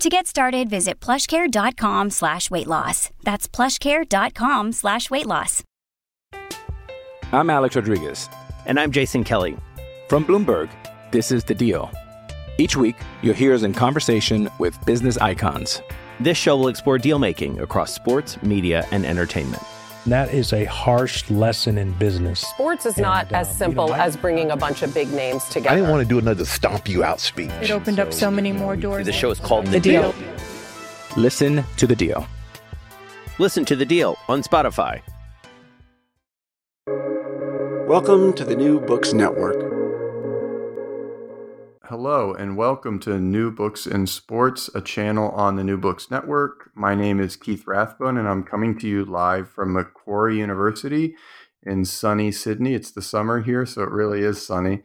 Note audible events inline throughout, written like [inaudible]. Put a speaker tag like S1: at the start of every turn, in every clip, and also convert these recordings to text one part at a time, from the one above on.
S1: To get started, visit plushcare.com slash weight loss. That's plushcare.com slash weight loss.
S2: I'm Alex Rodriguez.
S3: And I'm Jason Kelly.
S2: From Bloomberg, this is The Deal. Each week, you'll hear us in conversation with business icons.
S3: This show will explore deal making across sports, media, and entertainment.
S4: That is a harsh lesson in business.
S5: Sports is not
S4: And, uh,
S5: as simple
S4: you know, I-
S5: as bringing a bunch of big names together.
S6: I didn't want to do another stomp you out speech.
S7: It opened up so many more doors.
S3: The show is called
S5: The Deal.
S2: Listen to The Deal.
S3: Listen to The Deal on Spotify.
S8: Welcome to the New Books Network.
S9: Hello, and welcome to New Books in Sports, a channel on the New Books Network. My name is Keith Rathbone, and I'm coming to you live from Macquarie University in sunny Sydney. It's the summer here, so it really is sunny.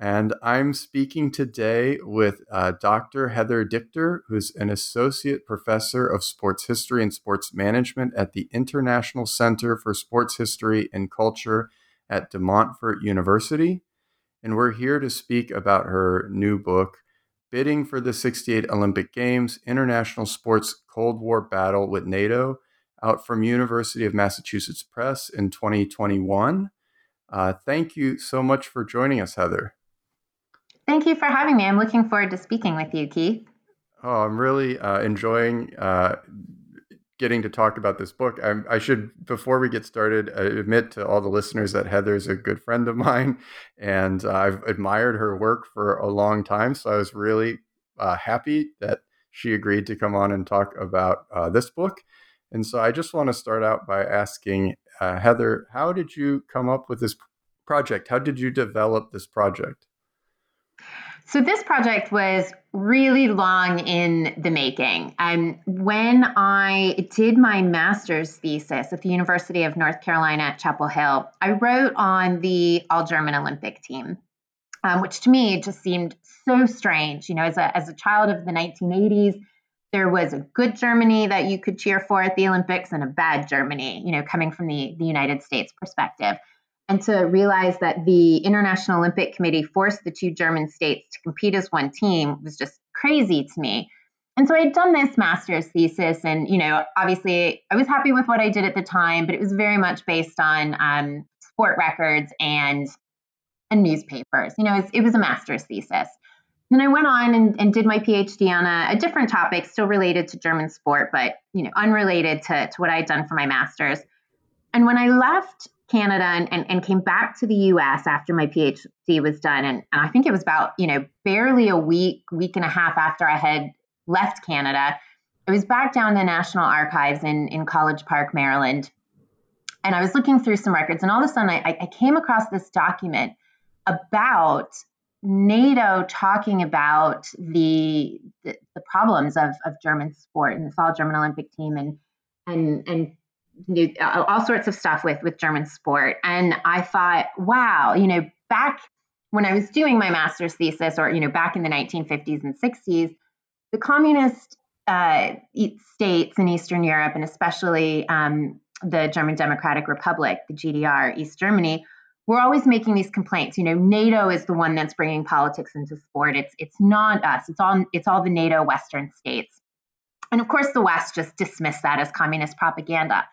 S9: And I'm speaking today with uh, Dr. Heather Dichter, who's an associate professor of sports history and sports management at the International Center for Sports History and Culture at De Montfort University and we're here to speak about her new book, Bidding for the 68 Olympic Games International Sports Cold War Battle with NATO, out from University of Massachusetts Press in 2021. Uh, thank you so much for joining us, Heather.
S10: Thank you for having me. I'm looking forward to speaking with you, Keith.
S9: Oh, I'm really uh, enjoying uh, getting to talk about this book. I, I should, before we get started, uh, admit to all the listeners that Heather is a good friend of mine, and uh, I've admired her work for a long time. So I was really uh, happy that she agreed to come on and talk about uh, this book. And so I just want to start out by asking uh, Heather, how did you come up with this project? How did you develop this project?
S10: So, this project was really long in the making. Um, when I did my master's thesis at the University of North Carolina at Chapel Hill, I wrote on the all German Olympic team, um, which to me just seemed so strange. You know, as a, as a child of the 1980s, there was a good Germany that you could cheer for at the Olympics and a bad Germany, you know, coming from the, the United States perspective. And to realize that the International Olympic Committee forced the two German states to compete as one team was just crazy to me. And so I had done this master's thesis, and you know, obviously, I was happy with what I did at the time, but it was very much based on um, sport records and and newspapers. You know, it was, it was a master's thesis. Then I went on and, and did my PhD on a, a, different topic, still related to German sport, but you know, unrelated to, to what I'd done for my master's. And when I left Canada and, and, and, came back to the US after my PhD was done. And, and I think it was about, you know, barely a week, week and a half after I had left Canada. I was back down the National Archives in, in College Park, Maryland. And I was looking through some records, and all of a sudden I, I came across this document about NATO talking about the, the, the problems of, of German sport and this all German Olympic team and and and you know, all sorts of stuff with with German sport. And I thought, wow, you know, back when I was doing my master's thesis, or you know, back in the 1950s and 60s, the communist uh, states in Eastern Europe, and especially um, the German Democratic Republic, the GDR, East Germany, were always making these complaints. You know, NATO is the one that's bringing politics into sport. It's it's not us. It's all it's all the NATO Western states. And of course, the West just dismissed that as communist propaganda.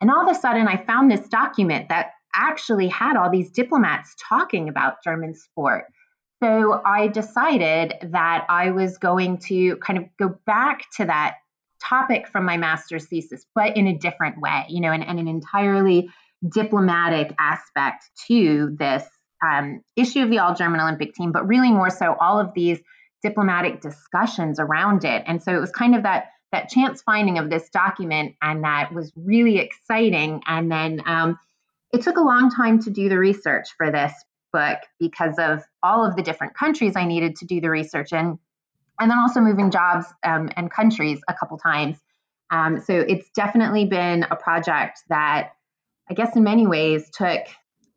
S10: And all of a sudden, I found this document that actually had all these diplomats talking about German sport. So I decided that I was going to kind of go back to that topic from my master's thesis, but in a different way, you know, and, in an entirely diplomatic aspect to this um, issue of the all German Olympic team, but really more so all of these diplomatic discussions around it. And so it was kind of that that chance finding of this document, and that was really exciting. And then um, it took a long time to do the research for this book because of all of the different countries I needed to do the research in, and then also moving jobs um, and countries a couple times. Um, so it's definitely been a project that I guess in many ways took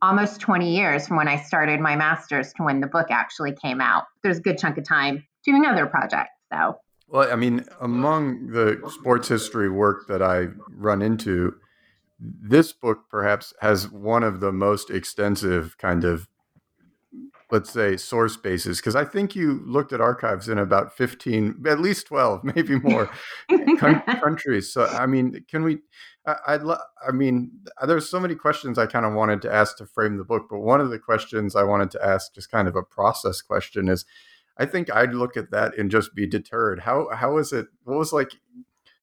S10: almost 20 years from when I started my master's to when the book actually came out. There's a good chunk of time doing other projects, though.
S9: Well, I mean, among the sports history work that I run into, this book perhaps has one of the most extensive kind of let's say source bases because i think you looked at archives in about 15 at least 12 [laughs] maybe more [laughs] countries. So i mean can we I, would I mean, there's so many questions I kind of wanted to ask to frame the book, but one of the questions I wanted to ask, just kind of a process question, is I think I'd look at that and just be deterred. How how is it? What was like,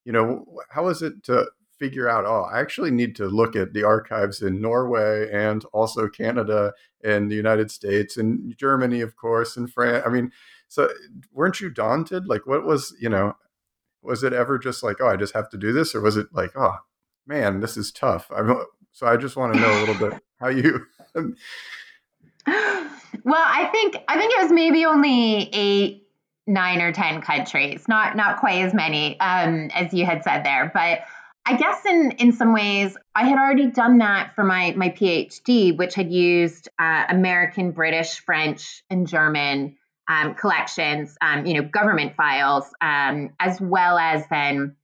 S9: you know, how is it to figure out? Oh, I actually need to look at the archives in Norway and also Canada and the United States and Germany, of course, and France. I mean, so weren't you daunted? Like, what was you know? Was it ever just like, oh, I just have to do this, or was it like, oh, man, this is tough. I'm, so I just want to know a little bit [laughs] how you. [laughs]
S10: Um, [laughs] well, I think I think it was maybe only eight, nine or ten countries, not not quite as many um, as you had said there, but. I guess in in some ways, I had already done that for my my PhD, which had used uh, American, British, French, and German um, collections, um, you know, government files, um, as well as then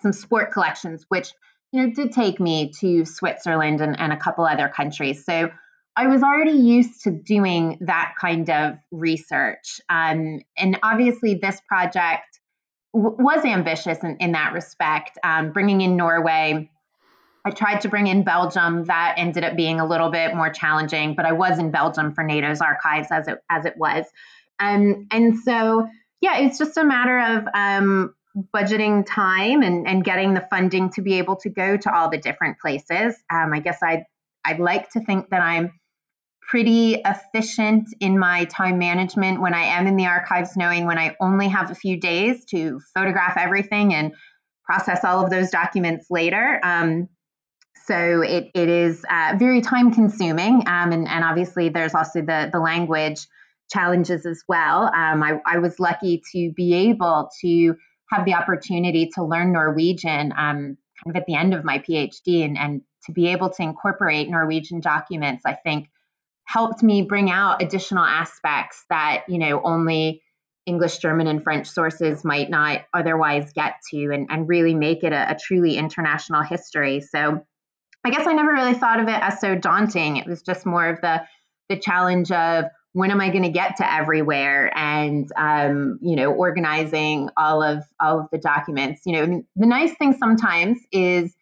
S10: some sport collections, which you know, did take me to Switzerland and, and a couple other countries. So I was already used to doing that kind of research. Um, and obviously, this project w- was ambitious in, in that respect, um, bringing in Norway. I tried to bring in Belgium. That ended up being a little bit more challenging, but I was in Belgium for NATO's archives as it as it was, um, and so yeah, it's just a matter of um, budgeting time and, and getting the funding to be able to go to all the different places. Um, I guess I'd, I'd like to think that I'm pretty efficient in my time management when I am in the archives, knowing when I only have a few days to photograph everything and process all of those documents later. Um, so it, it is uh, very time consuming. Um, and, and obviously, there's also the, the language challenges as well. Um, I, I was lucky to be able to have the opportunity to learn Norwegian um, kind of at the end of my PhD and, and to be able to incorporate Norwegian documents, I think helped me bring out additional aspects that, you know, only English, German, and French sources might not otherwise get to and, and really make it a, a truly international history. So I guess I never really thought of it as so daunting. It was just more of the the challenge of when am I going to get to everywhere? And um, you know, organizing all of all of the documents. You know, the nice thing sometimes is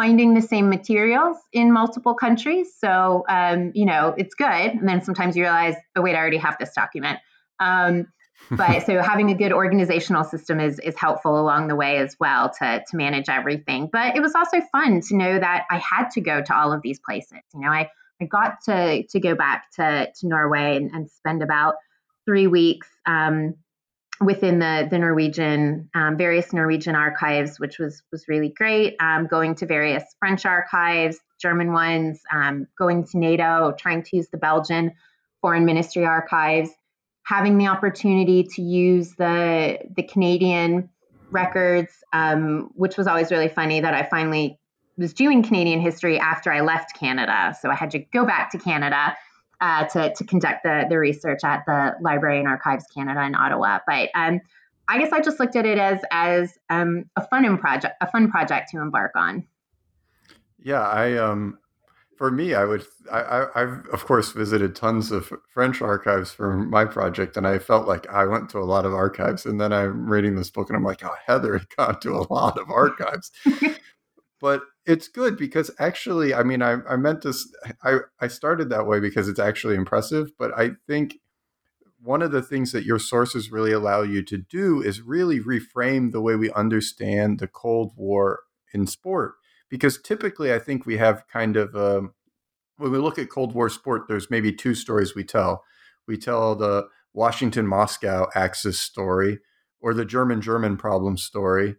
S10: finding the same materials in multiple countries. So um, you know, it's good. And then sometimes you realize, oh wait, I already have this document. Um, [laughs] but so having a good organizational system is is helpful along the way as well to to manage everything. But it was also fun to know that I had to go to all of these places. You know, I I got to to go back to to Norway and, and spend about three weeks um, within the the Norwegian um, various Norwegian archives, which was was really great. Um, going to various French archives, German ones, um, going to NATO, trying to use the Belgian Foreign Ministry archives, having the opportunity to use the the Canadian records, um, which was always really funny that I finally was doing Canadian history after I left Canada. So I had to go back to Canada uh, to, to conduct the, the research at the Library and Archives Canada in Ottawa. But um, I guess I just looked at it as as um, a fun project, a fun project to embark on.
S9: Yeah, I um, for me, I would I, I have of course visited tons of French archives for my project, and I felt like I went to a lot of archives, and then I'm reading this book, and I'm like, oh, Heather had gone to a lot of archives. [laughs] but it's good because actually, I mean, I, I meant to, I, I started that way because it's actually impressive, but I think one of the things that your sources really allow you to do is really reframe the way we understand the Cold War in sport. because typically I think we have kind of um, when we look at Cold War sport, there's maybe two stories we tell. We tell the Washington Moscow axis story or the German German problem story.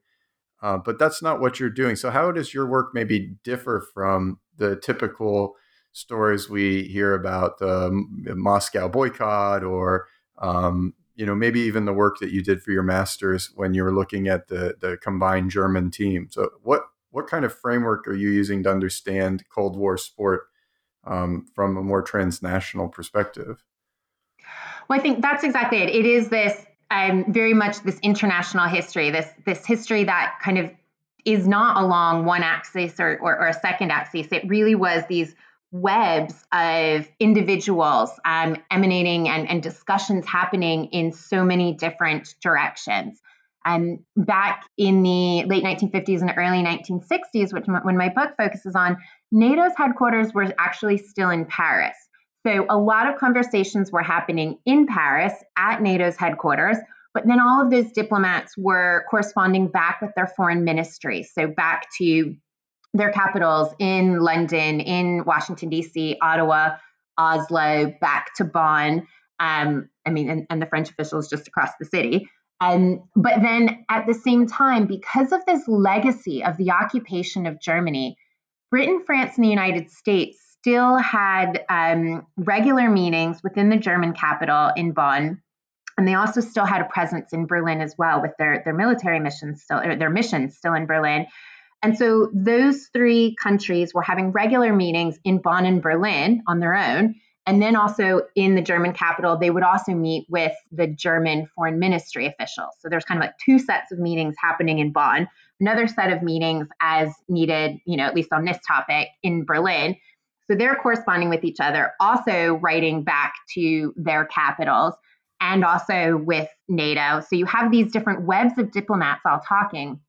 S9: Uh, but that's not what you're doing. So, how does your work maybe differ from the typical stories we hear about the Moscow boycott or um, you know maybe even the work that you did for your masters when you were looking at the the combined German team. So what what kind of framework are you using to understand Cold War sport um, from a more transnational perspective?
S10: Well, I think that's exactly it. It is this um, very much this international history, this this history that kind of is not along one axis or, or, or a second axis. It really was these webs of individuals um, emanating and, and discussions happening in so many different directions. And um, back in the late 1950s and early 1960s, which when my book focuses on, NATO's headquarters were actually still in Paris. So a lot of conversations were happening in Paris at NATO's headquarters, but then all of those diplomats were corresponding back with their foreign ministries. So back to their capitals in London, in Washington, D.C., Ottawa, Oslo, back to Bonn. Um, I mean, and, and, the French officials just across the city. Um, but then at the same time, because of this legacy of the occupation of Germany, Britain, France, and the United States still had um, regular meetings within the German capital in Bonn. And they also still had a presence in Berlin as well with their, their military missions still, or their missions still in Berlin. And so those three countries were having regular meetings in Bonn and Berlin on their own. And then also in the German capital, they would also meet with the German foreign ministry officials. So there's kind of like two sets of meetings happening in Bonn, another set of meetings as needed, you know, at least on this topic in Berlin. So they're corresponding with each other, also writing back to their capitals and also with NATO. So you have these different webs of diplomats all talking.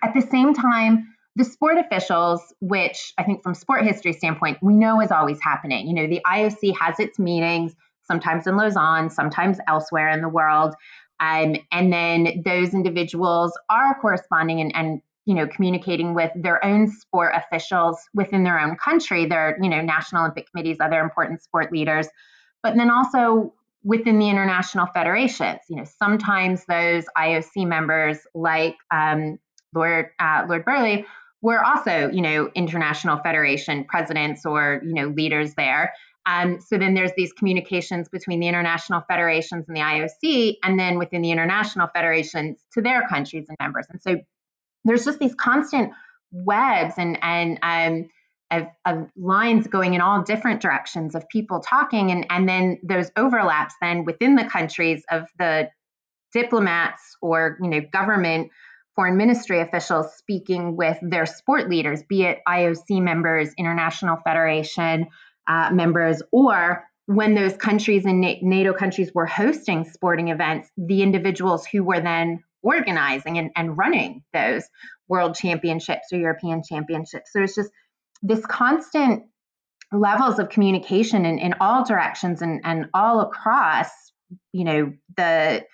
S10: At the same time, the sport officials, which I think from sport history standpoint, we know is always happening. You know, the IOC has its meetings, sometimes in Lausanne, sometimes elsewhere in the world. Um, and then those individuals are corresponding and, and you know communicating with their own sport officials within their own country their you know national olympic committees other important sport leaders but then also within the international federations you know sometimes those ioc members like um, Lord uh, Lord Burghley were also, you know, international federation presidents or you know leaders there. Um, so then there's these communications between the international federations and the IOC, and then within the international federations to their countries and members. And so there's just these constant webs and and um, of, of, lines going in all different directions of people talking, and and then those overlaps then within the countries of the diplomats or you know government foreign ministry officials speaking with their sport leaders, be it IOC members, International Federation uh, members, or when those countries and NATO countries were hosting sporting events, the individuals who were then organizing and, and running those world championships or European championships. So it's just this constant levels of communication in, in all directions and, and all across, you know, the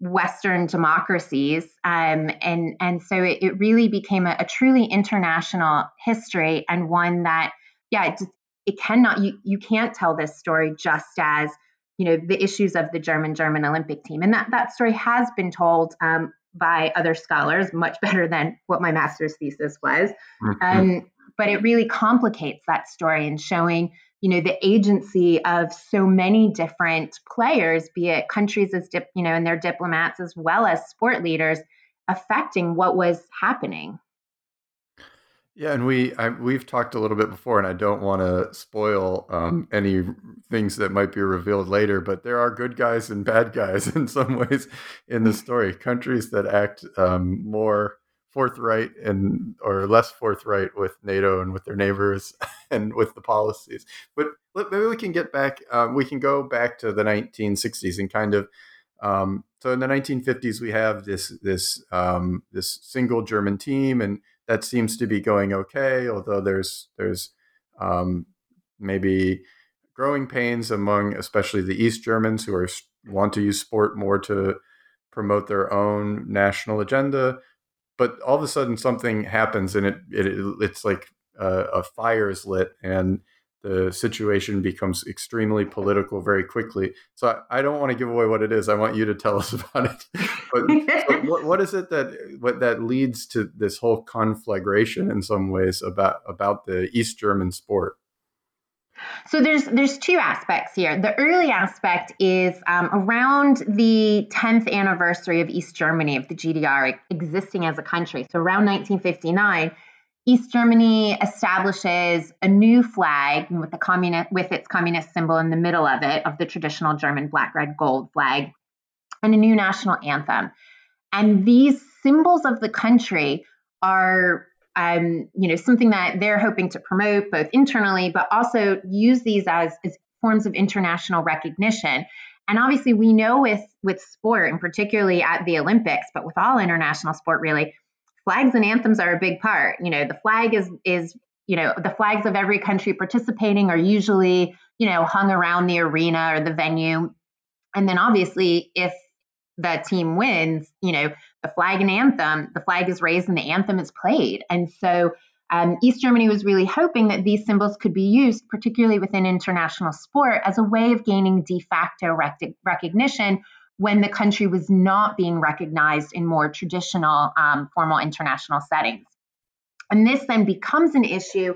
S10: Western democracies. Um, and, and so it, it really became a, a, truly international history and one that, yeah, it, just, it cannot, you, you can't tell this story just as, you know, the issues of the German German Olympic team. And that, that story has been told um, by other scholars much [laughs] better than what my master's thesis was. Mm-hmm. Um, but it really complicates that story in showing you know the agency of so many different players be it countries as dip, you know and their diplomats as well as sport leaders affecting what was happening
S9: yeah and we I, we've talked a little bit before and i don't want to spoil um, any things that might be revealed later but there are good guys and bad [laughs] guys in some ways in the story countries that act um, more forthright and or less forthright with NATO and with their neighbors [laughs] and with the policies. But maybe we can get back. Um, we can go back to the 1960s and kind of. Um, so in the 1950s, we have this this um, this single German team, and that seems to be going okay. Although there's there's um, maybe growing pains among especially the East Germans who are want to use sport more to promote their own national agenda but all of a sudden something happens and it, it it's like a, a fire is lit and the situation becomes extremely political very quickly. So I, I, don't want to give away what it is. I want you to tell us [laughs] about it. but, but [laughs] what, what is it that what that leads to this whole conflagration in some ways about about the East German sport?
S10: So there's there's two aspects here. The early aspect is um, around the 10th anniversary of East Germany of the GDR existing as a country. So around 1959 East Germany establishes a new flag with the communist with its communist symbol in the middle of it of the traditional German black red gold flag and a new national anthem. And these symbols of the country are um, you know something that they're hoping to promote both internally but also use these as, as forms of international recognition. And obviously we know with with sport and particularly at the Olympics, but with all international sport really, flags and anthems are a big part. You know, the flag is is you know the flags of every country participating are usually you know hung around the arena or the venue, and then obviously if the team wins, you know the flag and anthem, the flag is raised and the anthem is played, and so. Um, East Germany was really hoping that these symbols could be used, particularly within international sport, as a way of gaining de facto rec- recognition when the country was not being recognized in more traditional um, formal international settings. And this then becomes an issue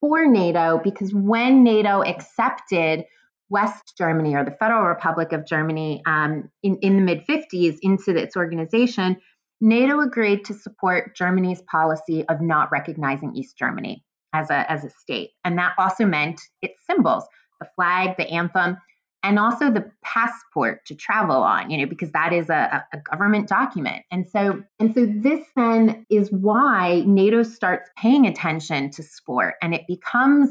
S10: for NATO because when NATO accepted West Germany or the Federal Republic of Germany um, in, in the mid 50s into its organization, NATO agreed to support Germany's policy of not recognizing East Germany as a, as a state. And that also meant its symbols, the flag, the anthem, and also the passport to travel on you know because that is a, a, government document. And so and so this then is why nato starts paying attention to sport and it becomes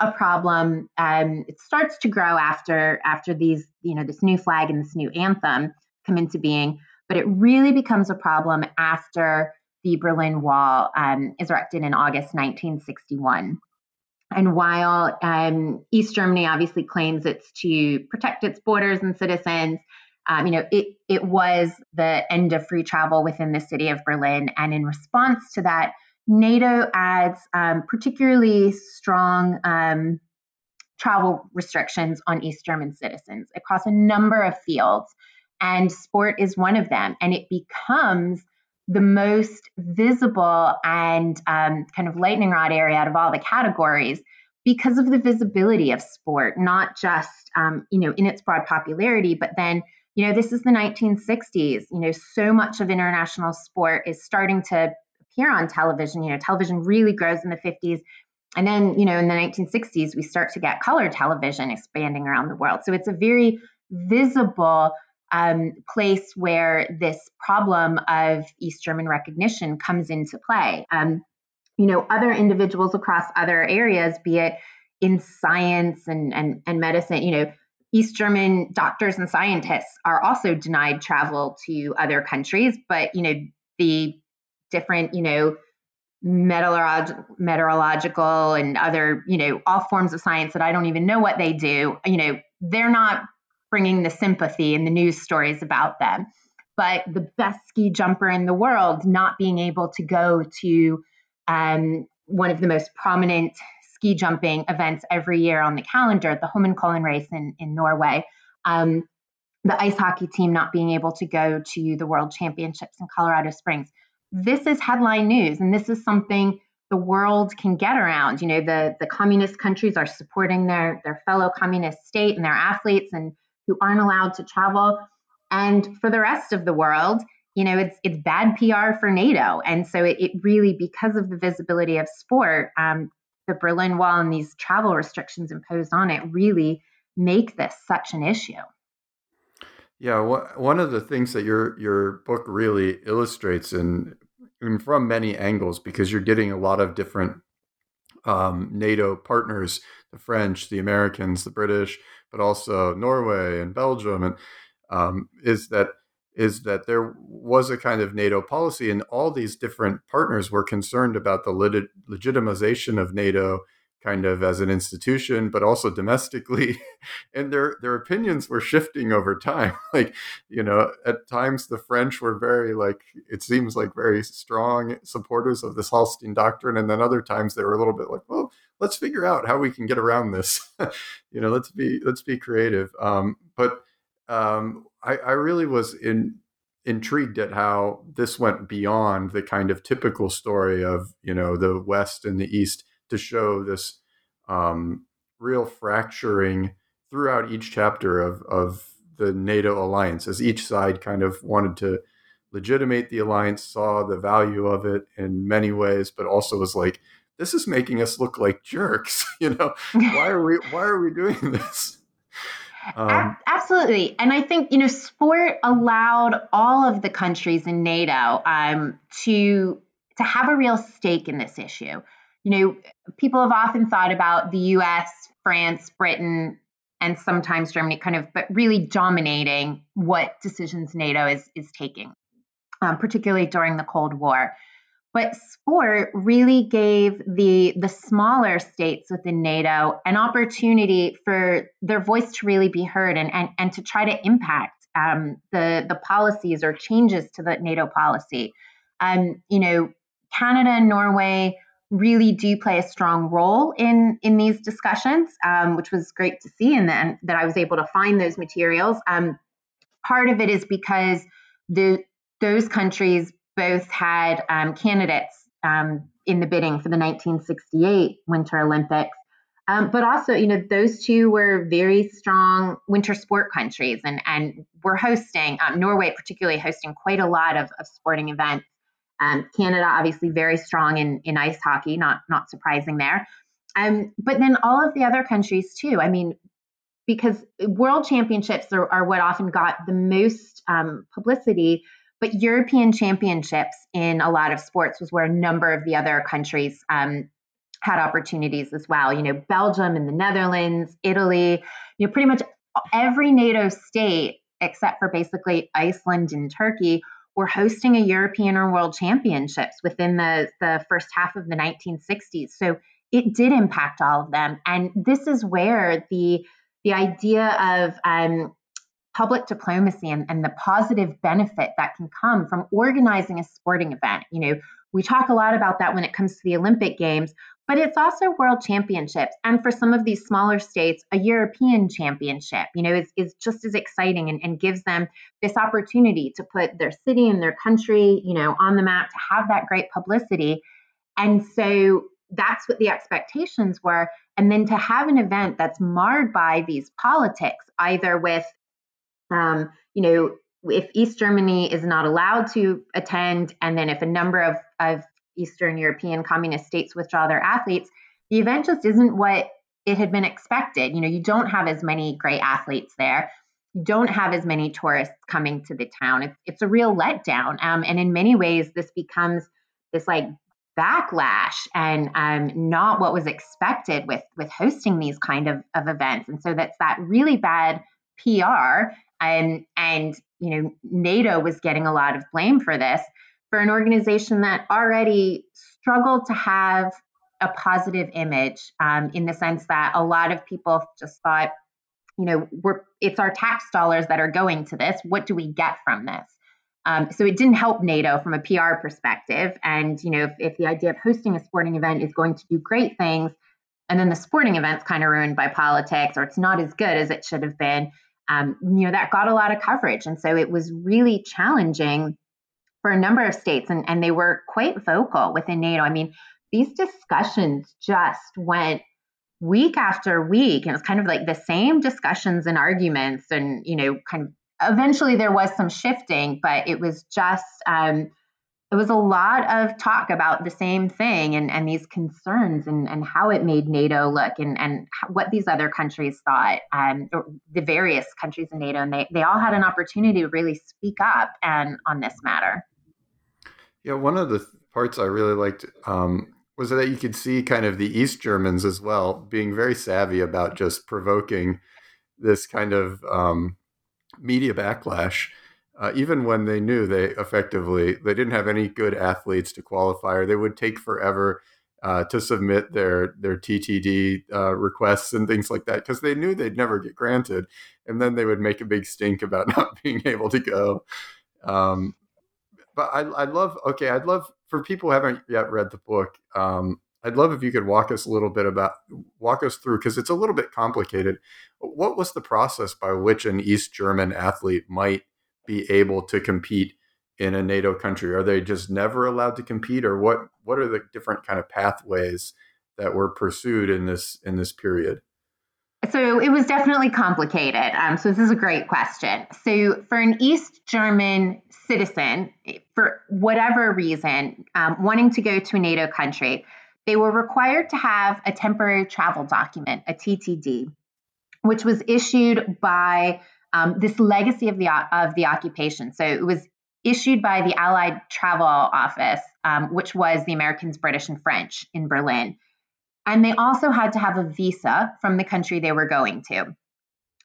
S10: a problem um, it starts to grow after after these you know this new flag and this new anthem come into being but it really becomes a problem after the berlin wall um, is erected in august 1961 and while um, East Germany obviously claims it's to protect its borders and citizens, um, you know, it it was the end of free travel within the city of Berlin, and in response to that, NATO adds um, particularly strong um, travel restrictions on East German citizens across a number of fields, and sport is one of them, and it becomes the most visible and um, kind of lightning rod area out of all the categories because of the visibility of sport, not just um, you know in its broad popularity, but then you know this is the 1960s. You know, so much of international sport is starting to appear on television. You know, television really grows in the 50s. And then, you know, in the 1960s, we start to get color television expanding around the world. So it's a very visible um, place where this problem of East German recognition comes into play. Um, you know, other individuals across other areas, be it in science and, and, and medicine, you know, East German doctors and scientists are also denied travel to other countries, but, you know, the different, you know, meteorolog- meteorological and other, you know, all forms of science that I don't even know what they do, you know, they're not bringing the sympathy and the news stories about them. But the best ski jumper in the world not being able to go to um, one of the most prominent ski jumping events every year on the calendar, the Holmenkollen race in, in Norway. Um, the ice hockey team not being able to go to the world championships in Colorado Springs. This is headline news, and this is something the world can get around. You know, the, the communist countries are supporting their, their fellow communist state and their athletes, and who aren't allowed to travel. And for the rest of the world, you know, it's it's bad PR for NATO. And so it, it really, because of the visibility of sport, um, the Berlin Wall and these travel restrictions imposed on it really make this such an issue.
S9: Yeah, one of the things that your your book really illustrates, and from many angles, because you're getting a lot of different um, NATO partners, the French, the Americans, the British, but also Norway and Belgium, and um, is that is that there was a kind of NATO policy, and all these different partners were concerned about the lit- legitimization of NATO kind of as an institution, but also domestically. [laughs] and their their opinions were shifting over time. [laughs] like, you know, at times the French were very like it seems like very strong supporters of this Hallstein doctrine, and then other times they were a little bit like, well, let's figure out how we can get around this. [laughs] you know, let's be let's be creative. Um, but um, I, I really was in intrigued at how this went beyond the kind of typical story of you know the West and the East to show this um, real fracturing throughout each chapter of, of the NATO alliance, as each side kind of wanted to legitimate the alliance, saw the value of it in many ways, but also was like, this is making us look like jerks. [laughs] you know, [laughs] why are we why are we doing this?
S10: Um, Absolutely. And I think, you know, sport allowed all of the countries in NATO um, to to have a real stake in this issue you know, people have often thought about the US, France, Britain, and sometimes Germany kind of, but really dominating what decisions NATO is, is taking, um, particularly during the Cold War. But sport really gave the the smaller states within NATO an opportunity for their voice to really be heard and and, and to try to impact um, the the policies or changes to the NATO policy. Um, you know, Canada and Norway really do play a strong role in in these discussions, um, which was great to see, and then that I was able to find those materials. Um, part of it is because the those countries both had um, candidates um, in the bidding for the 1968 Winter Olympics. Um, but also, you know, those two were very strong winter sport countries, and and we're hosting um, Norway, particularly hosting quite a lot of, of sporting events um, Canada, obviously, very strong in, in ice hockey, not not surprising there. Um, but then all of the other countries too. I mean, because world championships are, are what often got the most publicity, but European championships in a lot of sports was where a number of the other countries um, had opportunities as well. You know, Belgium and the Netherlands, Italy, you know, pretty much every NATO state except for basically Iceland and Turkey were hosting a European or World Championships within the, the first half of the 1960s. So it did impact all of them. And this is where the, the idea of um, public diplomacy and, and the positive benefit that can come from organizing a sporting event. You know, we talk a lot about that when it comes to the Olympic Games, but it's also world championships. And for some of these smaller states, a European championship, you know, is, is just as exciting and, and gives them this opportunity to put their city and their country, you know, on the map to have that great publicity. And so that's what the expectations were. And then to have an event that's marred by these politics, either with, um, you know, if East Germany is not allowed to attend, and then if a number of, of Eastern European communist states withdraw their athletes, the event just isn't what it had been expected. You know, you don't have as many great athletes there. You don't have as many tourists coming to the town. It's, it's a real letdown. Um, and in many ways, this becomes this like backlash and um, not what was expected with with hosting these kind of, of events. And so that's that really bad PR. Um, and you know, NATO was getting a lot of blame for this for an organization that already struggled to have a positive image um, in the sense that a lot of people just thought, you know, we're it's our tax dollars that are going to this. What do we get from this? Um, so it didn't help NATO from a PR perspective. And you know, if, if the idea of hosting a sporting event is going to do great things, and then the sporting event's kind of ruined by politics, or it's not as good as it should have been, um, you know, that got a lot of coverage. And so it was really challenging for a number of states, and, and they were quite vocal within NATO. I mean, these discussions just went week after week, and it was kind of like the same discussions and arguments, and you know, kind of eventually there was some shifting, but it was just um, it was a lot of talk about the same thing and, and these concerns and, and how it made NATO look and, and what these other countries thought, um, the various countries in NATO, and they, they all had an opportunity to really speak up and on this matter.
S9: Yeah, one of the parts I really liked um, was that you could see kind of the East Germans as well being very savvy about just provoking this kind of um, media backlash. Uh, even when they knew they effectively they didn't have any good athletes to qualify or they would take forever uh, to submit their their TTD uh, requests and things like that because they knew they'd never get granted, and then they would make a big stink about [laughs] not being able to go. Um, but I, I love okay, I'd love for people who haven't yet read the book. Um, I'd love if you could walk us a little bit about walk us through because it's a little bit complicated. What was the process by which an East German athlete might be able to compete in a NATO country? Are they just never allowed to compete, or what? What are the different kind of pathways that were pursued in this in this period?
S10: So it was definitely complicated. Um, so this is a great question. So for an East German citizen, for whatever reason, um, wanting to go to a NATO country, they were required to have a temporary travel document, a TTD, which was issued by um, this legacy of the of the occupation. So it was issued by the Allied Travel Office, um, which was the Americans, British, and French in Berlin. And they also had to have a visa from the country they were going to.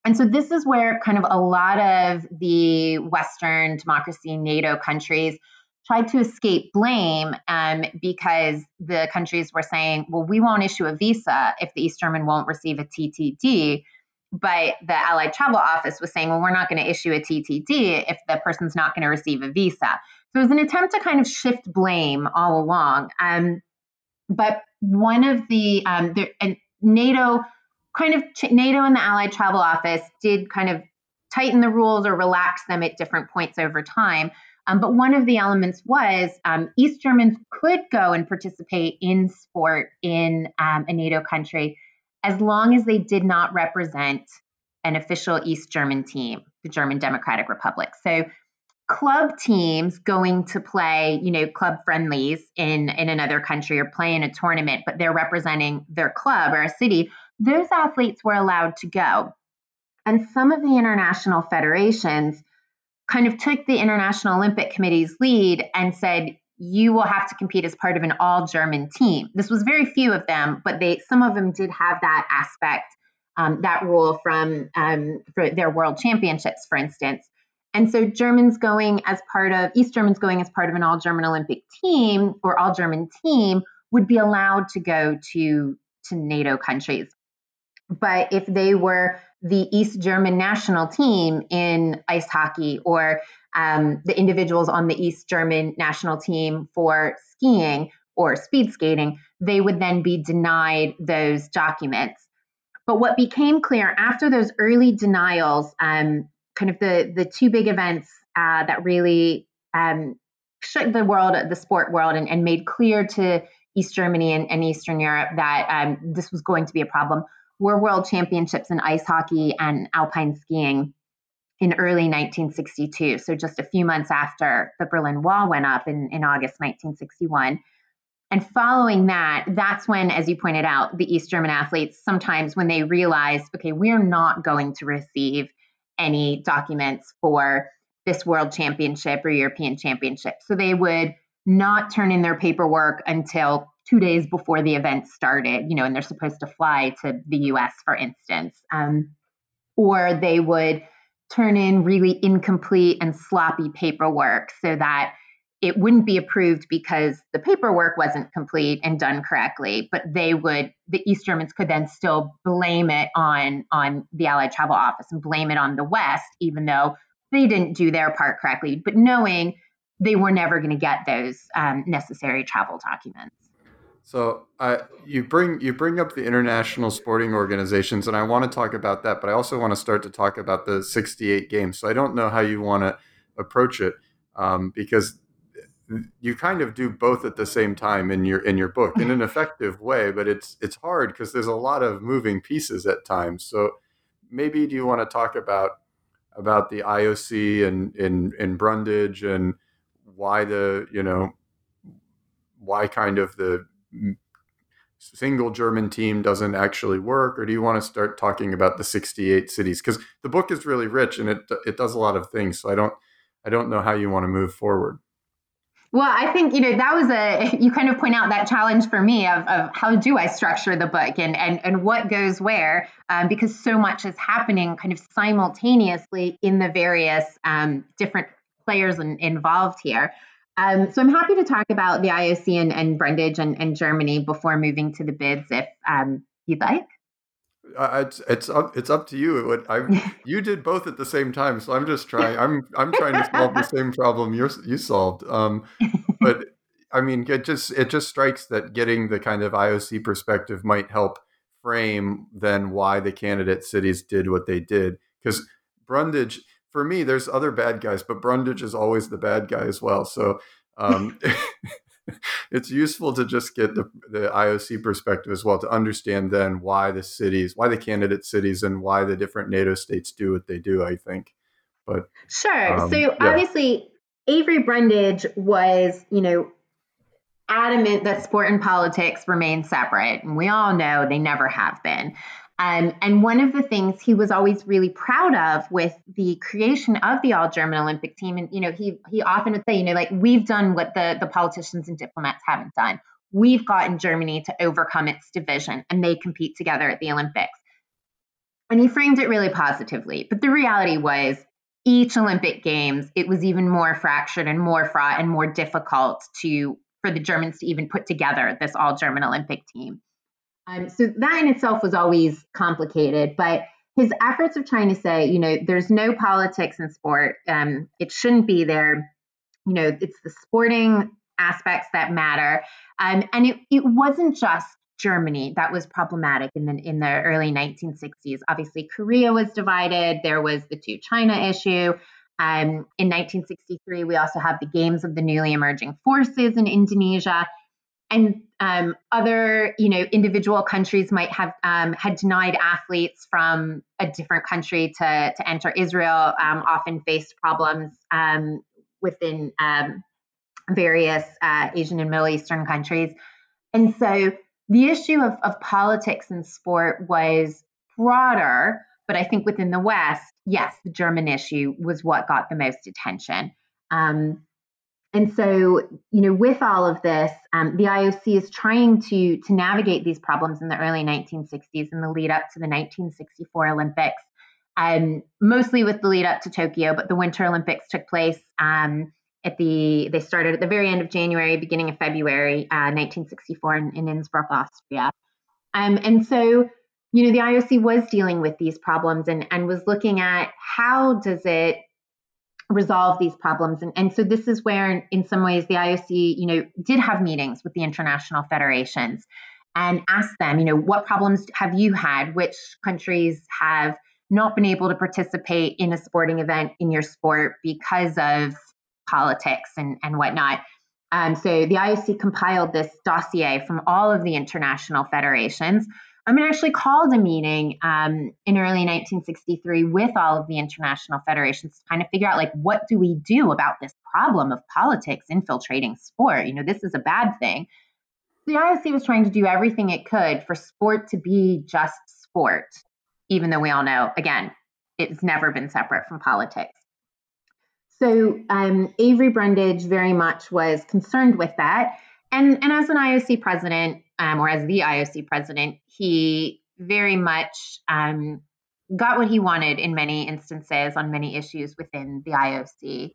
S10: And so this is where kind of a lot of the Western democracy NATO countries tried to escape blame um, because the countries were saying, well, we won't issue a visa if the East German won't receive a TTD. But the Allied Travel Office was saying, well, we're not going to issue a TTD if the person's not going to receive a visa. So it was an attempt to kind of shift blame all along. Um, but one of the, um, the and NATO kind of NATO and the Allied Travel Office did kind of tighten the rules or relax them at different points over time. Um, but one of the elements was um, East Germans could go and participate in sport in um, a NATO country as long as they did not represent an official East German team, the German Democratic Republic. So club teams going to play, you know, club friendlies in in another country or play in a tournament, but they're representing their club or a city, those athletes were allowed to go. And some of the international federations kind of took the International Olympic Committee's lead and said, you will have to compete as part of an all German team. This was very few of them, but they some of them did have that aspect, um, that rule from um, their world championships, for instance. And so Germans going as part of East Germans going as part of an all German Olympic team or all German team would be allowed to go to to NATO countries. But if they were the East German national team in ice hockey or um, the individuals on the East German national team for skiing or speed skating, they would then be denied those documents. But what became clear after those early denials, um, kind of the the two big events uh, that really um, shook the world, the sport world, and, and made clear to East Germany and, and Eastern Europe that um, this was going to be a problem were world championships in ice hockey and alpine skiing in early 1962. So just a few months after the Berlin Wall went up in, in August 1961. And following that, that's when, as you pointed out, the East German athletes sometimes, when they realized, okay, we're not going to receive any documents for this world championship or European championship. So they would not turn in their paperwork until two days before the event started, you know, and they're supposed to fly to the US, for instance. Um, or they would turn in really incomplete and sloppy paperwork so that it wouldn't be approved because the paperwork wasn't complete and done correctly but they would the east germans could then still blame it on on the allied travel office and blame it on the west even though they didn't do their part correctly but knowing they were never going to get those um, necessary travel documents
S9: so I, you bring you bring up the international sporting organizations, and I want to talk about that, but I also want to start to talk about the 68 games. So I don't know how you want to approach it um, because you kind of do both at the same time in your in your book in an [laughs] effective way, but it's it's hard because there's a lot of moving pieces at times. So maybe do you want to talk about about the IOC and in in Brundage and why the you know why kind of the single German team doesn't actually work, or do you want to start talking about the 68 cities? Because the book is really rich and it it does a lot of things. So I don't I don't know how you want to move forward.
S10: Well, I think you know that was a [laughs] you kind of point out that challenge for me of, of how do I structure the book and and and what goes where um, because so much is happening kind of simultaneously in the various um, different players in, involved here. Um, so I'm happy to talk about the IOC and, and Brundage and, and Germany before moving to the bids, if um, you'd like.
S9: Uh, it's it's up it's up to you. I [laughs] you did both at the same time, so I'm just trying. I'm I'm trying to solve the [laughs] same problem you you solved. Um, but [laughs] I mean, it just it just strikes that getting the kind of IOC perspective might help frame then why the candidate cities did what they did. Because Brundage, for me, there's other bad guys, but Brundage is always the bad guy as well. So um, [laughs] [laughs] it's useful to just get the, the IOC perspective as well to understand then why the cities, why the candidate cities, and why the different NATO states do what they do. I think, but
S10: sure. Um, so yeah. obviously, Avery Brundage was, you know, adamant that sport and politics remain separate, and we all know they never have been. Um, and one of the things he was always really proud of with the creation of the all German Olympic team, and you know, he he often would say, you know, like we've done what the the politicians and diplomats haven't done. We've gotten Germany to overcome its division, and they compete together at the Olympics. And he framed it really positively. But the reality was, each Olympic Games, it was even more fractured and more fraught and more difficult to for the Germans to even put together this all German Olympic team. Um, so that in itself was always complicated, but his efforts of trying to say, you know, there's no politics in sport. Um, it shouldn't be there. You know, it's the sporting aspects that matter. Um, and it, it wasn't just Germany that was problematic in the in the early 1960s. Obviously, Korea was divided. There was the two China issue. Um, in 1963, we also have the Games of the Newly Emerging Forces in Indonesia and um, other you know individual countries might have um, had denied athletes from a different country to, to enter israel um, often faced problems um, within um, various uh, asian and middle eastern countries. And so the issue of, of politics and sport was broader but i think within the west yes the german issue was what got the most attention. Um, and so, you know, with all of this, um, the IOC is trying to to navigate these problems in the early 1960s and the lead up to the 1964 Olympics, um, mostly with the lead up to Tokyo. But the Winter Olympics took place um, at the they started at the very end of January, beginning of February, uh, 1964 in, in Innsbruck, Austria. Um, and so, you know, the IOC was dealing with these problems and and was looking at how does it resolve these problems. And, and so this is where, in some ways, the IOC, you know, did have meetings with the international federations and asked them, you know, what problems have you had? Which countries have not been able to participate in a sporting event in your sport because of politics and, and whatnot. Um, so the IOC compiled this dossier from all of the international federations I mean, actually called a meeting um, in early 1963 with all of the international federations to kind of figure out like what do we do about this problem of politics infiltrating sport? You know, this is a bad thing. The IOC was trying to do everything it could for sport to be just sport, even though we all know, again, it's never been separate from politics. So um, Avery Brundage very much was concerned with that. And, and as an IOC president, um, or as the IOC president, he very much um, got what he wanted in many instances on many issues within the IOC.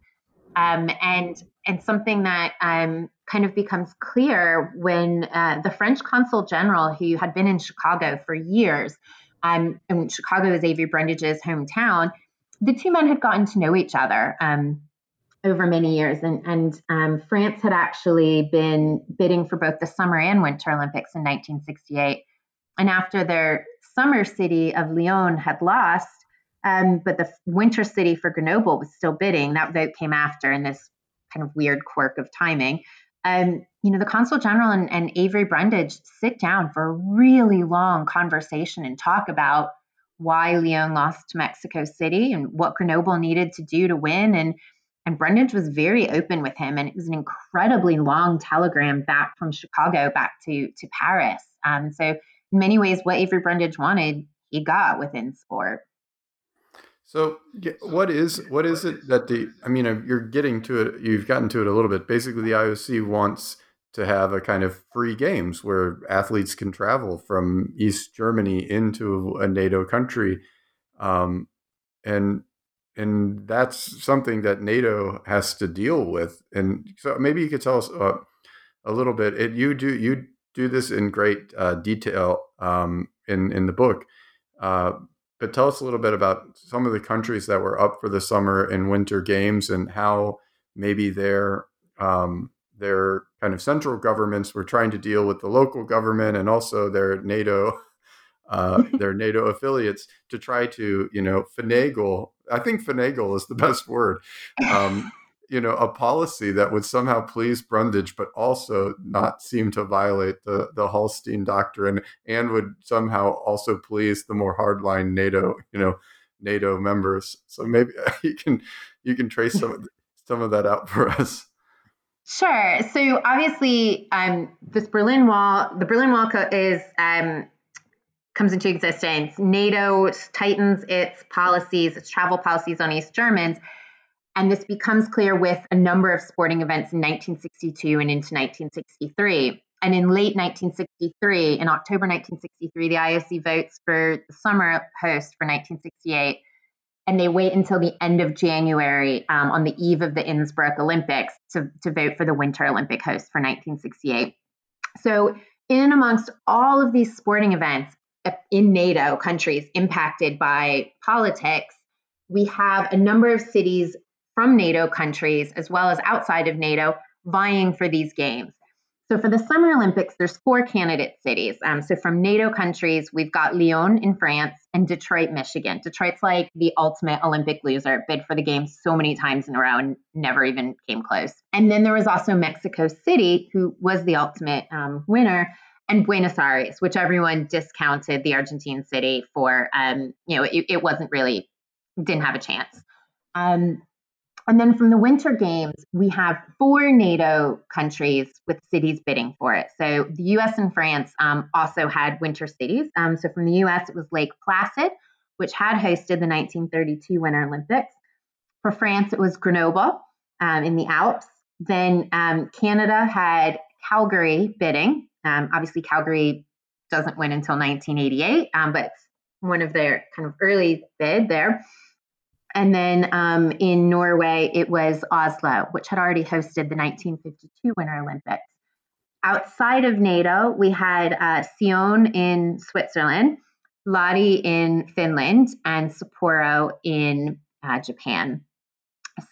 S10: Um, and and something that um, kind of becomes clear when uh, the French consul general, who had been in Chicago for years, um, and Chicago is Avery Brundage's hometown, the two men had gotten to know each other. Um, over many years. And, and um, France had actually been bidding for both the Summer and Winter Olympics in 1968. And after their summer city of Lyon had lost, um, but the winter city for Grenoble was still bidding, that vote came after in this kind of weird quirk of timing. Um, you know, the consul general and, and Avery Brundage sit down for a really long conversation and talk about why Lyon lost to Mexico City and what Grenoble needed to do to win. And and Brundage was very open with him, and it was an incredibly long telegram back from Chicago back to to Paris. Um, so in many ways, what Avery Brundage wanted, he got within sport.
S9: So what is what is it that the I mean you're getting to it you've gotten to it a little bit basically the IOC wants to have a kind of free games where athletes can travel from East Germany into a NATO country um, and and that's something that NATO has to deal with. And so maybe you could tell us uh, a little bit. It, you do you do this in great uh, detail um, in in the book, uh, but tell us a little bit about some of the countries that were up for the summer and winter games and how maybe their um, their kind of central governments were trying to deal with the local government and also their NATO uh, [laughs] their NATO affiliates to try to, you know, finagle. I think finagle is the [laughs] best word. Um, you know, a policy that would somehow please Brundage, but also not seem to violate the the Hallstein doctrine, and would somehow also please the more hardline NATO, you know, NATO members. So maybe [laughs] you can you can trace some of some of that out for us.
S10: Sure. So obviously, um, this Berlin Wall, the Berlin Wall is um, comes into existence, NATO tightens its policies, its travel policies on East Germans. And this becomes clear with a number of sporting events in 1962 and into 1963. And in late 1963, in October 1963, the IOC votes for the summer host for 1968. And they wait until the end of January um, on the eve of the Innsbruck Olympics to, to vote for the Winter Olympic host for 1968. So, in amongst all of these sporting events, in NATO countries impacted by politics, we have a number of cities from NATO countries as well as outside of NATO vying for these games. So for the Summer Olympics, there's four candidate cities. Um, so from NATO countries, we've got Lyon in France and Detroit, Michigan. Detroit's like the ultimate Olympic loser, bid for the games so many times in a row and never even came close. And then there was also Mexico City, who was the ultimate um, winner and Buenos Aires, which everyone discounted the Argentine city for. Um, you know, it, it, wasn't really didn't have a chance. Um, and then from the Winter Games, we have four NATO countries with cities bidding for it. So the U.S. and France um, also had winter cities. Um, so from the U.S., it was Lake Placid, which had hosted the 1932 Winter Olympics. For France, it was Grenoble um, in the Alps. Then um, Canada had Calgary bidding, um, obviously, Calgary doesn't win until 1988, um, but one of their kind of early bid there. And then um, in Norway, it was Oslo, which had already hosted the 1952 Winter Olympics. Outside of NATO, we had uh, Sion in Switzerland, Lahti in Finland, and Sapporo in uh, Japan.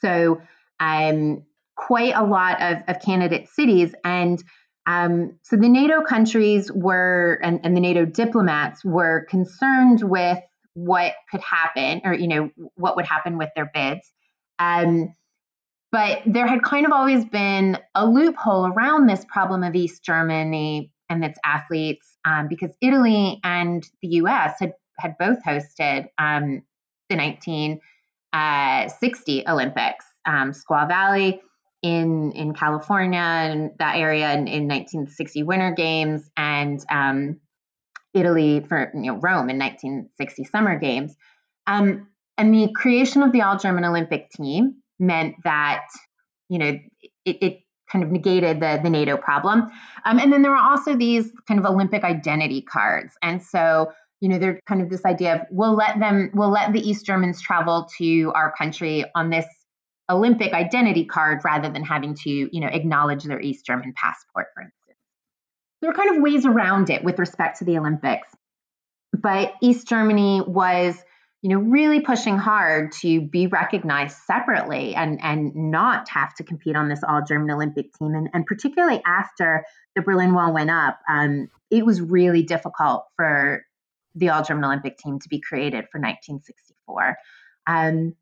S10: So, um, quite a lot of, of candidate cities. And um, so the NATO countries were, and, and the NATO diplomats were concerned with what could happen, or you know what would happen with their bids. Um, but there had kind of always been a loophole around this problem of East Germany and its athletes, um, because Italy and the U.S. had had both hosted um, the 1960 uh, Olympics. Um, Squaw Valley in in California and that area in, in 1960 Winter Games and um, Italy for you know Rome in 1960 Summer Games. Um, and the creation of the All German Olympic team meant that you know it, it kind of negated the the NATO problem. Um, and then there were also these kind of Olympic identity cards, and so you know they're kind of this idea of we'll let them we'll let the East Germans travel to our country on this Olympic identity card rather than having to, you know, acknowledge their East German passport, for instance. There are kind of ways around it with respect to the Olympics. But East Germany was, you know, really pushing hard to be recognized separately and, and not have to compete on this all German Olympic team. And, and particularly after the Berlin Wall went up, um, it was really difficult for the all German Olympic team to be created for 1964. Um,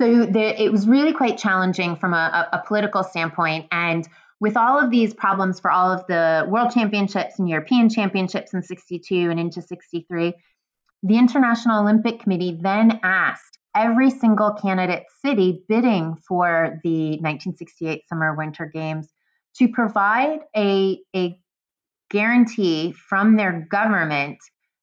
S10: so the, it was really quite challenging from a, a, political standpoint. And with all of these problems for all of the world championships and European championships in 62 and into 63, the International Olympic Committee then asked every single candidate city bidding for the 1968 Summer Winter Games to provide a, a guarantee from their government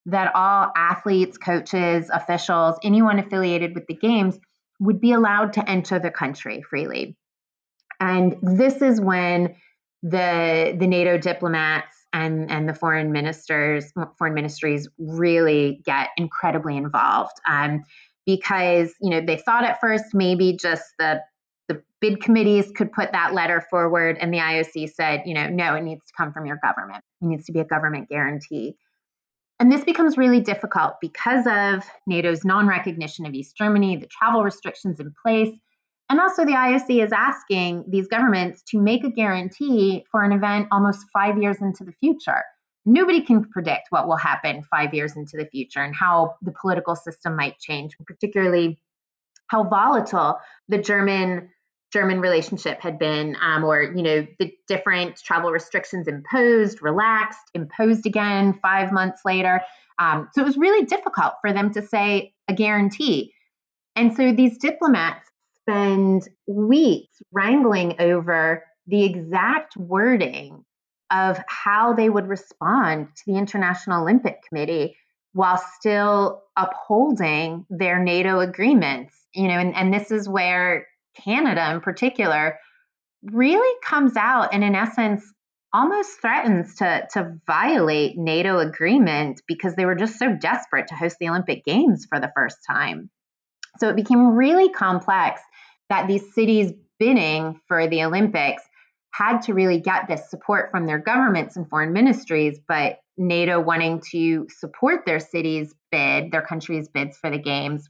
S10: that all athletes, coaches, officials, anyone affiliated with the games would be allowed to enter the country freely. And this is when the the NATO diplomats and and the foreign ministers, foreign ministries really get incredibly involved. Um, because you know they thought at first maybe just the the bid committees could put that letter forward and the IOC said, you know, no, it needs to come from your government. It needs to be a government guarantee. And this becomes really difficult because of NATO's non recognition of East Germany, the travel restrictions in place, and also the IOC is asking these governments to make a guarantee for an event almost five years into the future. Nobody can predict what will happen five years into the future and how the political system might change, particularly how volatile the German German relationship had been, um, or you know, the different travel restrictions imposed, relaxed, imposed again five months later. Um, so it was really difficult for them to say a guarantee. And so these diplomats spend weeks wrangling over the exact wording of how they would respond to the International Olympic Committee while still upholding their NATO agreements. You know, and, and this is where Canada in particular really comes out and in essence almost threatens to, to violate NATO agreement because they were just so desperate to host the Olympic Games for the first time. So it became really complex that these cities bidding for the Olympics had to really get this support from their governments and foreign ministries, but NATO wanting to support their cities' bid, their country's bids for the games,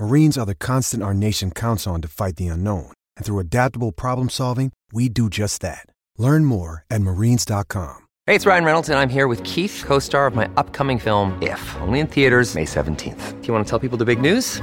S11: Marines are the constant our nation counts on to fight the unknown. And through adaptable problem solving, we do just that. Learn more at marines.com.
S12: Hey, it's Ryan Reynolds, and I'm here with Keith, co star of my upcoming film, If, only in theaters, May 17th. Do you want to tell people the big news?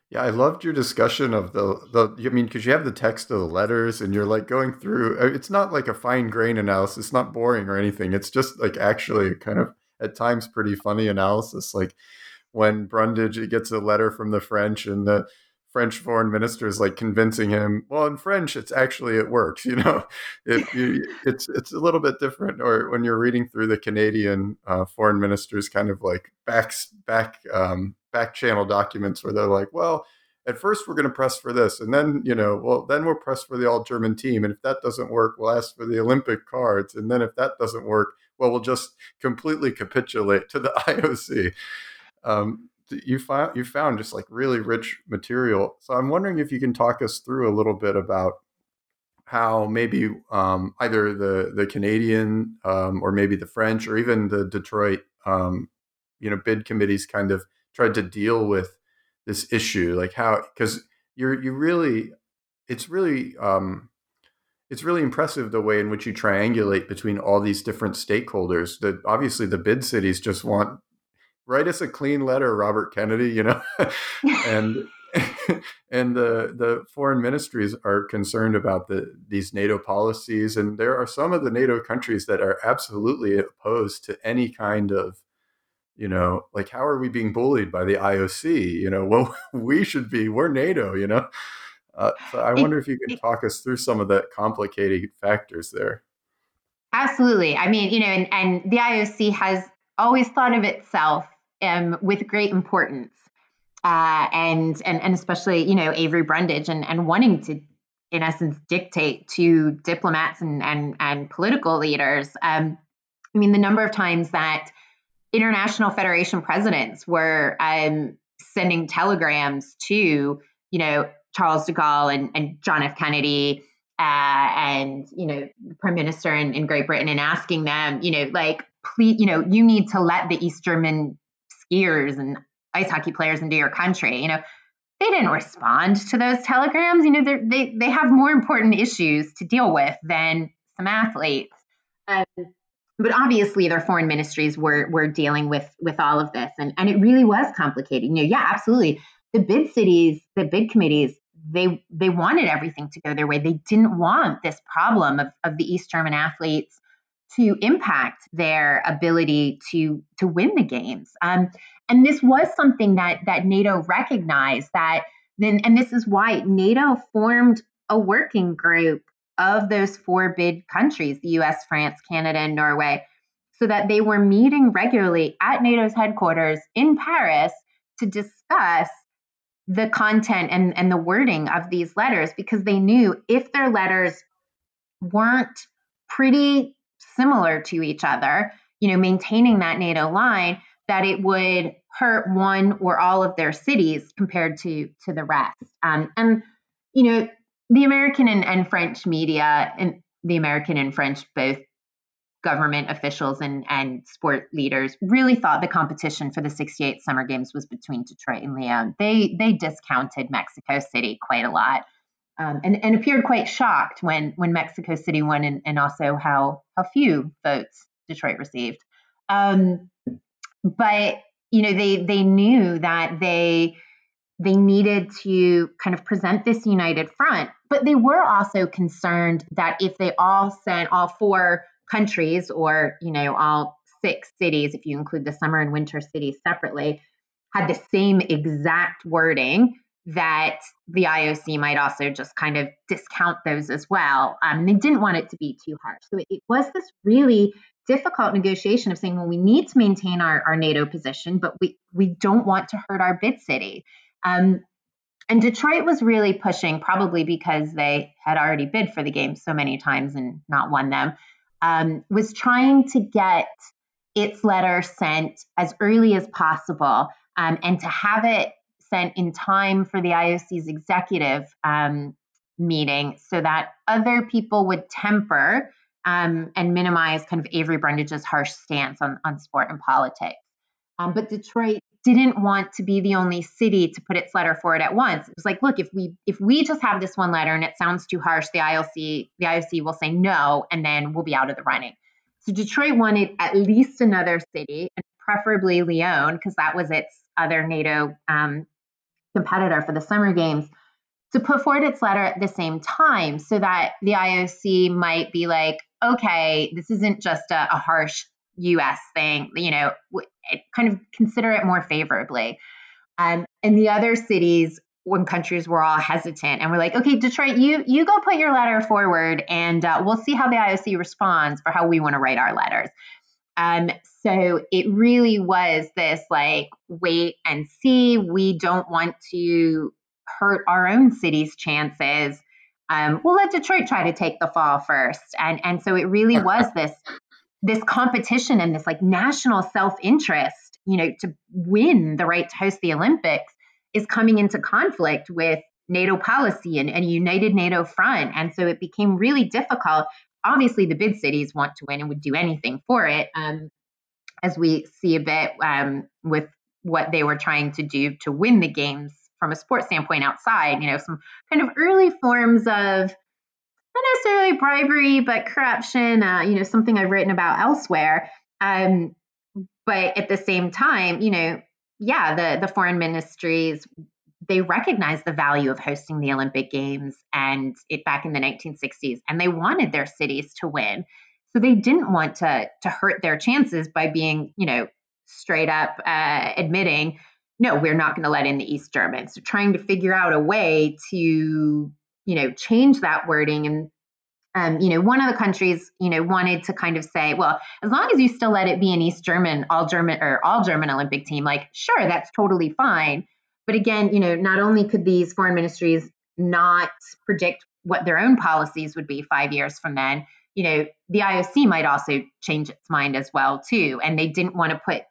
S9: Yeah, I loved your discussion of the the. I mean, because you have the text of the letters, and you're like going through. uh, It's not like a fine grain analysis. It's not boring or anything. It's just like actually kind of at times pretty funny analysis. Like when Brundage gets a letter from the French, and the French foreign minister is like convincing him. Well, in French, it's actually it works. [laughs] You know, it, you, it's it's a little bit different. Or when you're reading through the Canadian uh, foreign minister's kind of like back back um, back channel documents where they're like, well, at first we're going to press for this, and then you know, well, then we'll press for the all German team, and if that doesn't work, we'll ask for the Olympic cards, and then if that doesn't work, well, we'll just completely capitulate to the [laughs] IOC. Um, you found you found just like really rich material. So I'm wondering if you can talk us through a little bit about how maybe um, either the the Canadian um, or maybe the French or even the Detroit um, you know bid committees kind of tried to deal with this issue, like how because you're you really it's really um, it's really impressive the way in which you triangulate between all these different stakeholders. That obviously the bid cities just want write us a clean letter, Robert Kennedy, you know, [laughs] and [laughs] [laughs] and the the foreign ministries are concerned about the these NATO policies, and there are some of the NATO countries that are absolutely opposed to any kind of you know like how are we being bullied by the IOC? You know, well [laughs] we should be we're NATO, you know. Uh, so I wonder if you can talk us through some of the complicated factors there.
S10: Absolutely. I mean, you know, and, and the IOC has always thought of itself um, with great importance. Uh, and, and and especially, you know, Avery Brundage and, and wanting to, in essence, dictate to diplomats and and, and political leaders. Um, I mean, the number of times that international federation presidents were um, sending telegrams to, you know, Charles de Gaulle and, and John F. Kennedy uh, and, you know, the prime minister in, in Great Britain and asking them, you know, like, please, you know, you need to let the East German skiers and ice hockey players into your country. You know, they didn't respond to those telegrams. You know, they they have more important issues to deal with than some athletes. Um, but obviously, their foreign ministries were were dealing with with all of this, and and it really was complicated. You know, yeah, absolutely. The bid cities, the bid committees, they they wanted everything to go their way. They didn't want this problem of of the East German athletes to impact their ability to to win the games. Um, and this was something that that NATO recognized that then, and this is why NATO formed a working group of those four bid countries, the US, France, Canada, and Norway, so that they were meeting regularly at NATO's headquarters in Paris to discuss the content and, and the wording of these letters because they knew if their letters weren't pretty similar to each other, you know, maintaining that NATO line, that it would hurt one or all of their cities compared to to the rest. Um, and you know, the American and, and French media and the American and French both government officials and, and sport leaders really thought the competition for the 68 summer games was between Detroit and Lyon. They they discounted Mexico City quite a lot. Um, and, and appeared quite shocked when when Mexico City won and, and also how how few votes Detroit received. Um, but you know they they knew that they they needed to kind of present this united front but they were also concerned that if they all sent all four countries or you know all six cities if you include the summer and winter cities separately had the same exact wording that the IOC might also just kind of discount those as well. Um, they didn't want it to be too harsh. So it, it was this really difficult negotiation of saying, well, we need to maintain our, our NATO position, but we, we don't want to hurt our bid city. Um, and Detroit was really pushing, probably because they had already bid for the game so many times and not won them, um, was trying to get its letter sent as early as possible um, and to have it sent in time for the IOC's executive um, meeting so that other people would temper um, and minimize kind of Avery Brundage's harsh stance on, on sport and politics. Um, but Detroit didn't want to be the only city to put its letter forward at once. It was like, look, if we if we just have this one letter and it sounds too harsh, the IOC the IOC will say no, and then we'll be out of the running. So Detroit wanted at least another city, and preferably Lyon, because that was its other NATO um, competitor for the Summer Games to put forward its letter at the same time so that the IOC might be like, okay, this isn't just a, a harsh US thing, you know, kind of consider it more favorably. Um, and the other cities, when countries were all hesitant and we're like, okay, Detroit, you you go put your letter forward and uh, we'll see how the IOC responds for how we want to write our letters. Um, so it really was this like wait and see. We don't want to hurt our own city's chances. Um, we'll let Detroit try to take the fall first. And and so it really [laughs] was this this competition and this like national self-interest, you know, to win the right to host the Olympics is coming into conflict with NATO policy and, and a united NATO front. And so it became really difficult. Obviously, the bid cities want to win and would do anything for it, um, as we see a bit um, with what they were trying to do to win the games from a sports standpoint outside, you know, some kind of early forms of not necessarily bribery, but corruption, uh, you know, something I've written about elsewhere. Um, but at the same time, you know, yeah, the the foreign ministries they recognized the value of hosting the Olympic Games and it back in the 1960s, and they wanted their cities to win. So they didn't want to to hurt their chances by being, you know, straight up uh, admitting no, we're not going to let in the East Germans. So trying to figure out a way to, you know, change that wording. And, um, you know, one of the countries, you know, wanted to kind of say, well, as long as you still let it be an East German, all German or all German Olympic team, like, sure, that's totally fine. But again, you know, not only could these foreign ministries not predict what their own policies would be five years from then, you know, the IOC might also change its mind as well too, and they didn't want to put.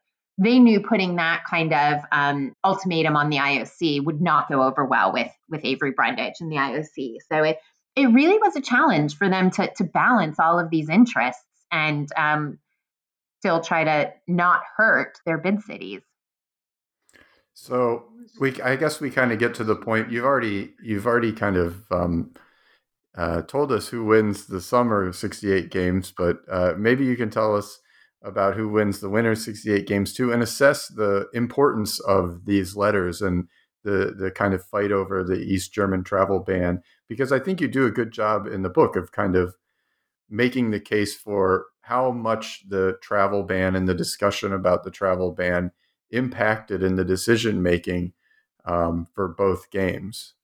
S10: They knew putting that kind of um, ultimatum on the IOC would not go over well with with Avery Brundage and the IOC. So it it really was a challenge for them to to balance all of these interests and um, still try to not hurt their bid cities.
S9: So we, I guess we kind of get to the point. You've already, you've already kind of um, uh, told us who wins the summer 68 games, but uh, maybe you can tell us about who wins the winter 68 games too, and assess the importance of these letters and the the kind of fight over the East German travel ban. Because I think you do a good job in the book of kind of making the case for how much the travel ban and the discussion about the travel ban impacted in the decision making um, for both games?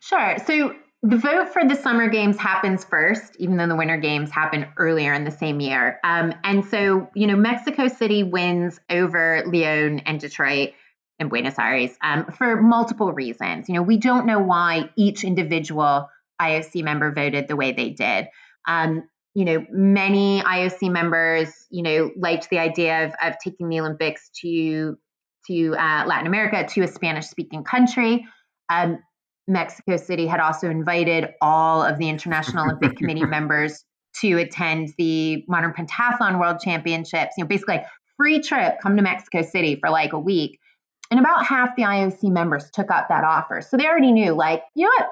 S10: Sure. So the vote for the summer games happens first, even though the winter games happen earlier in the same year. Um, and so, you know, Mexico City wins over Lyon and Detroit and Buenos Aires um, for multiple reasons. You know, we don't know why each individual IOC member voted the way they did. Um, you know, many IOC members, you know, liked the idea of, of taking the Olympics to to uh, Latin America, to a Spanish speaking country. Um, Mexico City had also invited all of the International Olympic Committee [laughs] members to attend the Modern Pentathlon World Championships. You know, basically, like, free trip, come to Mexico City for like a week. And about half the IOC members took up that offer. So they already knew, like, you know what?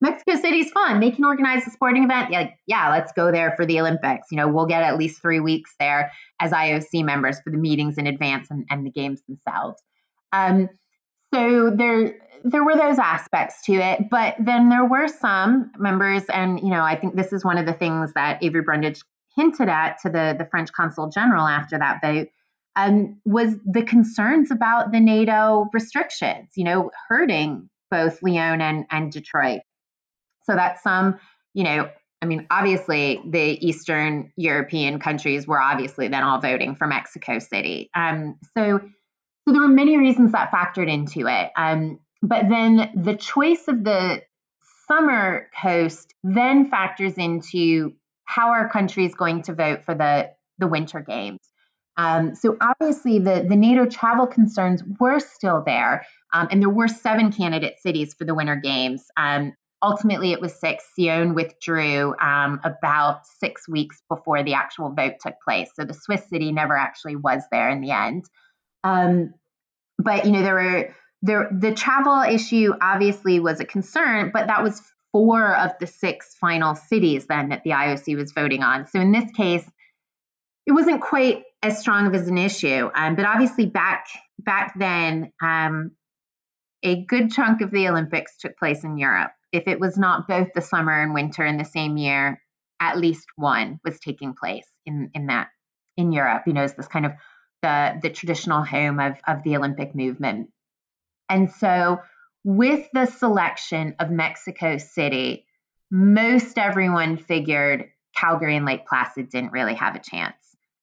S10: Mexico City's fun. They can organize a sporting event. Yeah, like, yeah, let's go there for the Olympics. You know, we'll get at least three weeks there as IOC members for the meetings in advance and, and the games themselves. Um, so there, there were those aspects to it, but then there were some members, and you know, I think this is one of the things that Avery Brundage hinted at to the the French consul general after that vote. Um, was the concerns about the NATO restrictions, you know, hurting both Lyon and, and Detroit. So that some, you know, I mean, obviously the Eastern European countries were obviously then all voting for Mexico City. Um, so, so there were many reasons that factored into it. Um, but then the choice of the summer host then factors into how our country is going to vote for the the winter games. Um, so obviously the the NATO travel concerns were still there, um, and there were seven candidate cities for the winter games. Um, ultimately it was six. Sion withdrew um, about six weeks before the actual vote took place. So the Swiss city never actually was there in the end. But you know there were there the travel issue obviously was a concern, but that was four of the six final cities then that the IOC was voting on. So in this case, it wasn't quite as strong of as an issue. Um, but obviously back back then, um, a good chunk of the Olympics took place in Europe if it was not both the summer and winter in the same year, at least one was taking place in, in that in Europe. You know, it's this kind of the the traditional home of, of the Olympic movement. And so with the selection of Mexico City, most everyone figured Calgary and Lake Placid didn't really have a chance.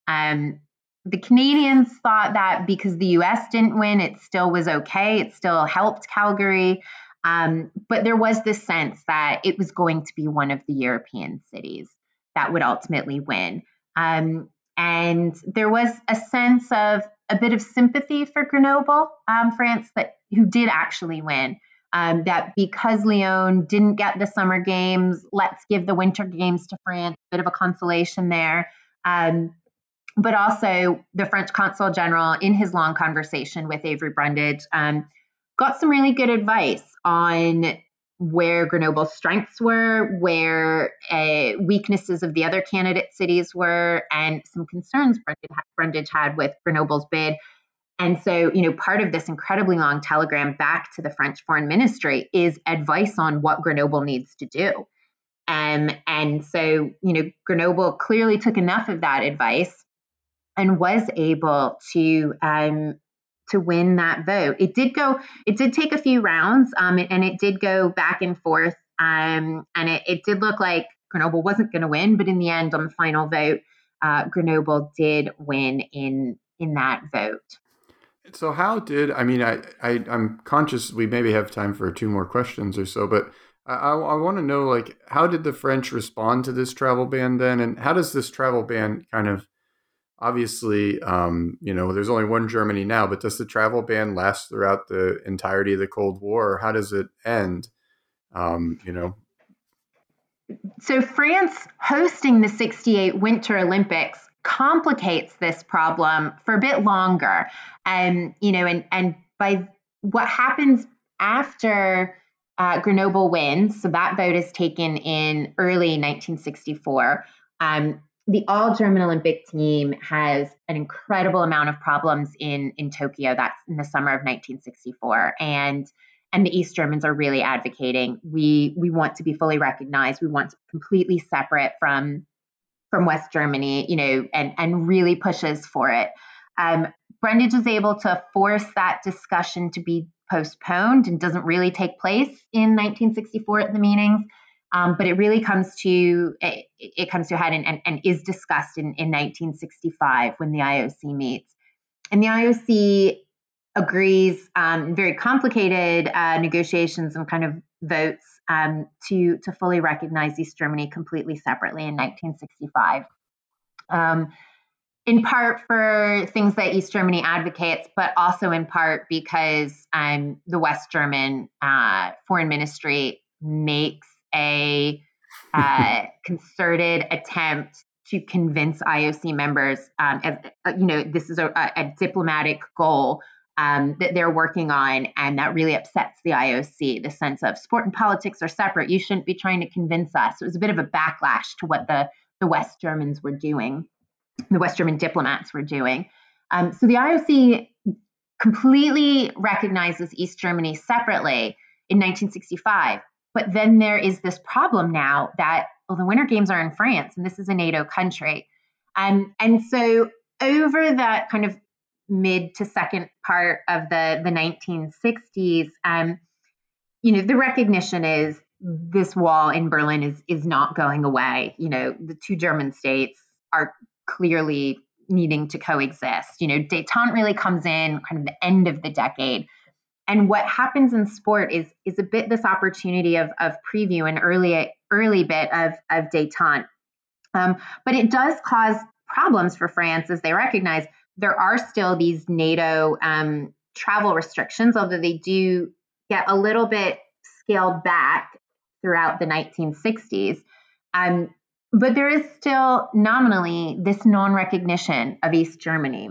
S10: Um, the Canadians thought that because the US didn't win, it still was okay. It still helped Calgary. Um, but there was this sense that it was going to be one of the European cities that would ultimately win. Um, and there was a sense of a bit of sympathy for Grenoble, um, France, that who did actually win. Um, that because Lyon didn't get the summer games, let's give the winter games to France. A bit of a consolation there. Um, but also, the French consul general, in his long conversation with Avery Brundage, um, got some really good advice on where Grenoble's strengths were, where uh, weaknesses of the other candidate cities were, and some concerns Brundage had with Grenoble's bid. And so, you know, part of this incredibly long telegram back to the French foreign ministry is advice on what Grenoble needs to do. Um, and so, you know, Grenoble clearly took enough of that advice and was able to um, to win that vote. It did go, it did take a few rounds, um, and it did go back and forth. Um, and it, it did look like Grenoble wasn't going to win, but in the end, on the final vote, uh, Grenoble did win in in that vote.
S9: So how did I mean I, I I'm conscious we maybe have time for two more questions or so, but I, I want to know, like, how did the French respond to this travel ban then, and how does this travel ban kind of obviously, um, you know, there's only one Germany now, but does the travel ban last throughout the entirety of the Cold War, how does it end? Um, you know.
S10: So France hosting the 68 Winter Olympics complicates this problem for a bit longer. And, you know, and, and by what happens after uh, Grenoble wins, so that vote is taken in early 1964. Um, the all German Olympic team has an incredible amount of problems in in Tokyo. That's in the summer of 1964, and and the East Germans are really advocating we we want to be fully recognized. We want to be completely separate from from West Germany, you know, and and really pushes for it. Um, Brundage is able to force that discussion to be postponed and doesn't really take place in 1964 at the meetings. Um, but it really comes to it, it comes to a head and, and, and is discussed in, in 1965 when the IOC meets. And the IOC agrees um, very complicated uh, negotiations and kind of votes um, to to fully recognize East Germany completely separately in 1965. Um, in part for things that East Germany advocates, but also in part because um, the West German uh, foreign ministry makes a uh, [laughs] concerted attempt to convince IOC members, um, as, uh, you know, this is a, a diplomatic goal um, that they're working on, and that really upsets the IOC. The sense of sport and politics are separate. You shouldn't be trying to convince us. It was a bit of a backlash to what the the West Germans were doing, the West German diplomats were doing. Um, so the IOC completely recognizes East Germany separately in 1965. But then there is this problem now that well, the Winter Games are in France, and this is a NATO country, and and so over that kind of mid to second part of the the 1960s, um, you know, the recognition is this wall in Berlin is is not going away. You know, the two German states are clearly needing to coexist. You know, détente really comes in kind of the end of the decade. And what happens in sport is is a bit this opportunity of of preview an early early bit of of détente. Um, but it does cause problems for France as they recognize there are still these NATO um, travel restrictions, although they do get a little bit scaled back throughout the 1960s. Um, but there is still nominally this non recognition of East Germany.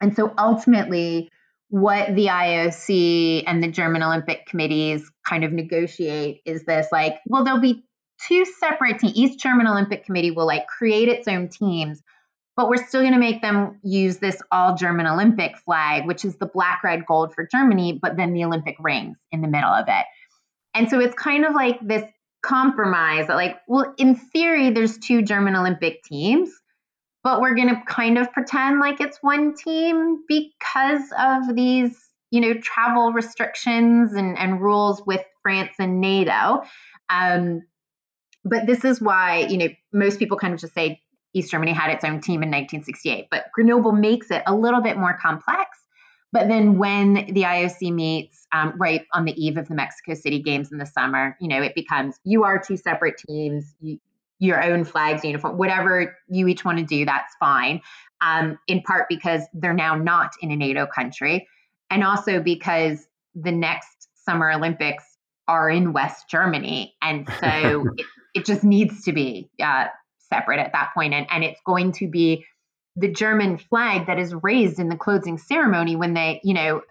S10: And so ultimately, what the IOC and the German Olympic committees kind of negotiate is this like, well, there'll be two separate teams. East German Olympic Committee will like create its own teams, but we're still going to make them use this all German Olympic flag, which is the black, red, gold for Germany, but then the Olympic rings in the middle of it. And so it's kind of like this compromise that, like, well, in theory, there's two German Olympic teams, but we're going to kind of pretend like it's one team because of these, you know, travel restrictions and, and rules with France and NATO. Um, but this is why, you know, most people kind of just say East Germany had its own team in 1968. But Grenoble makes it a little bit more complex. But then when the IOC meets um, right on the eve of the Mexico City Games in the summer, you know, it becomes you are two separate teams, your own flags, uniform, whatever you each want to do, that's fine. Um, in part because they're now not in a NATO country, and also because the next Summer Olympics are in West Germany, and [laughs] so it, it just needs to be uh, separate at that point, and and it's going to be the German flag that is raised in the closing ceremony when they, you know,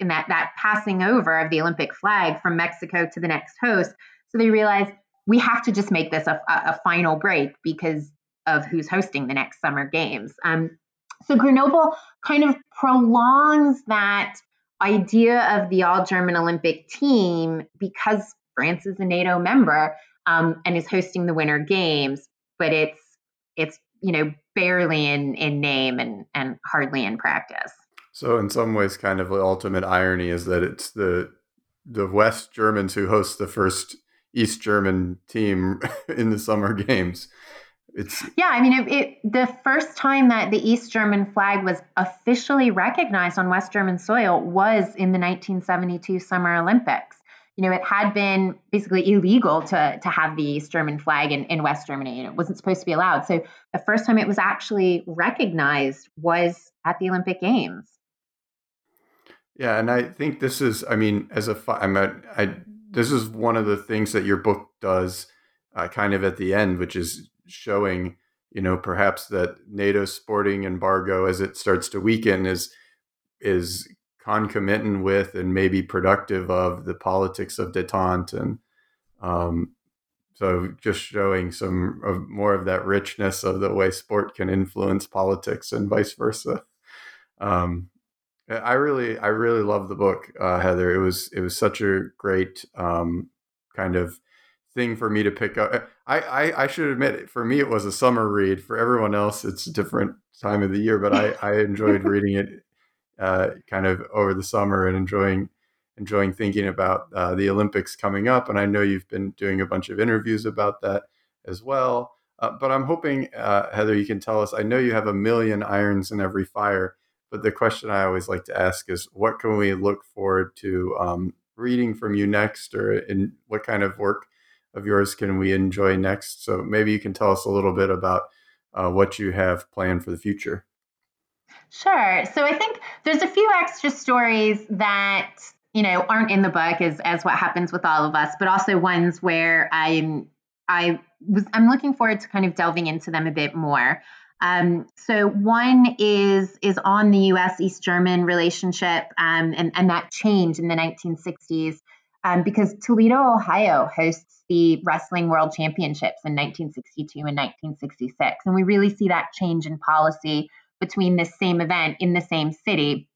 S10: in that that passing over of the Olympic flag from Mexico to the next host. So they realize we have to just make this a, a final break because of who's hosting the next summer games. Um, so Grenoble kind of prolongs that idea of the all German Olympic team because France is a NATO member um, and is hosting the Winter Games, but it's it's you know barely in in name and and hardly in practice.
S9: So in some ways, kind of the ultimate irony is that it's the the West Germans who host the first East German team [laughs] in the summer games. It's
S10: yeah, I mean, it, it, the first time that the East German flag was officially recognized on West German soil was in the 1972 Summer Olympics. you know, it had been basically illegal to to have the East German flag in, in West Germany, and it wasn't supposed to be allowed. So the first time it was actually recognized was at the Olympic Games.
S9: Yeah, and I think this is, I mean, as a, I'm a, I, this is one of the things that your book does, uh, kind of at the end, which is showing, you know, perhaps that NATO's sporting embargo, as it starts to weaken, is is concomitant with and maybe productive of the politics of detente and um, so just showing some of more of that richness of the way sport can influence politics and vice versa. Um, i really i really love the book uh, heather it was it was such a great um, kind of thing for me to pick up I, I, I should admit for me it was a summer read for everyone else it's a different time of the year but i [laughs] i enjoyed reading it uh, kind of over the summer and enjoying enjoying thinking about uh, the Olympics coming up. And I know you've been doing a bunch of interviews about that as well. Uh, but I'm hoping, uh, Heather, you can tell us. I know you have a million irons in every fire, but the question I always like to ask is, what can we look forward to um, reading from you next, or in what kind of work of yours can we enjoy next? So maybe you can tell us a little bit about uh, what you have planned for the future.
S10: Sure. So I think there's a few extra stories that you know aren't in the book as as what happens with all of us, but also ones where I'm I was I'm looking forward to kind of delving into them a bit more. Um, so one is is on the U.S. East German relationship um, and and that change in the 1960s um, because Toledo, Ohio, hosts the Wrestling World Championships in 1962 and 1966, and we really see that change in policy between this same event in the same city.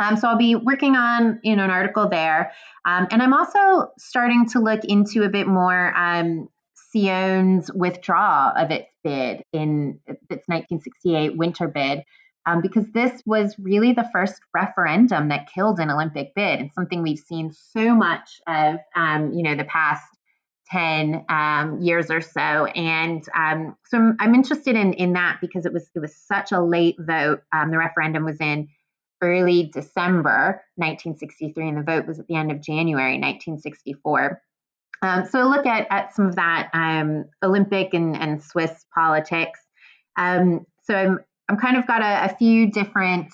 S10: Um, so I'll be working on you know an article there, um, and I'm also starting to look into a bit more um, Sion's withdrawal of its bid in its 1968 winter bid, um, because this was really the first referendum that killed an Olympic bid, and something we've seen so much of um, you know the past 10 um, years or so. And um, so I'm, I'm, interested in, in that because it was it was such a late vote. Um, the referendum was in early December 1963, and the vote was at the end of January 1964. Um, so look at, at some of that um, Olympic and, and Swiss politics. Um, so I'm I'm kind of got a, a few different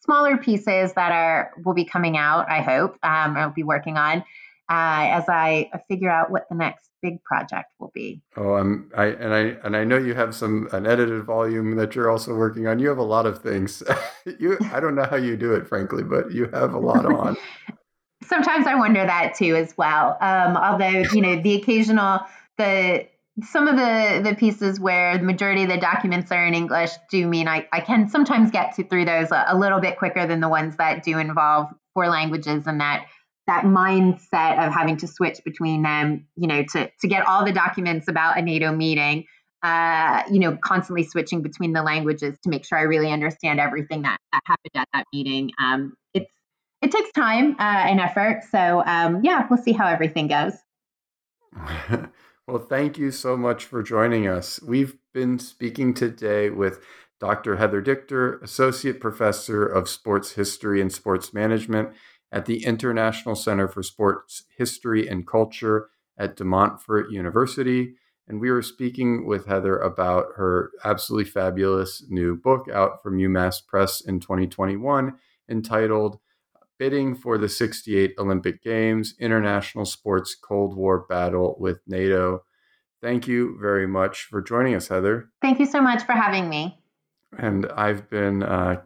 S10: smaller pieces that are will be coming out. I hope I'll be working on uh, as I figure out what the next big project will be.
S9: Oh, I'm I and I and I know you have some an edited volume that you're also working on. You have a lot of things. [laughs] you I don't know how you do it, frankly, but you have a lot on. [laughs]
S10: Sometimes I wonder that too, as well. Um, although you know the occasional the some of the the pieces where the majority of the documents are in English do mean I, I can sometimes get to through those a, a little bit quicker than the ones that do involve four languages and that that mindset of having to switch between them, you know, to to get all the documents about a NATO meeting, uh, you know, constantly switching between the languages to make sure I really understand everything that, that happened at that meeting. Um, it's it takes time uh, and effort. So um, yeah, we'll see how everything goes. [laughs]
S9: well, thank you so much for joining us. We've been speaking today with Dr. Heather Dichter, Associate Professor of Sports History and Sports Management at the International Center for Sports History and Culture at De Montfort University. And we were speaking with Heather about her absolutely fabulous new book out from UMass Press in 2021 entitled Bidding for the 68 Olympic Games International Sports Cold War Battle with NATO. Thank you very much for joining us, Heather.
S10: Thank you so much for having me.
S9: And I've been uh,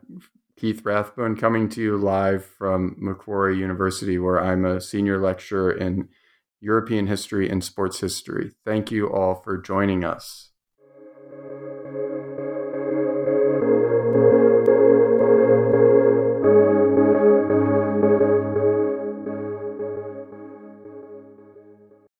S9: Keith Rathbone coming to you live from Macquarie University, where I'm a senior lecturer in European history and sports history. Thank you all for joining us.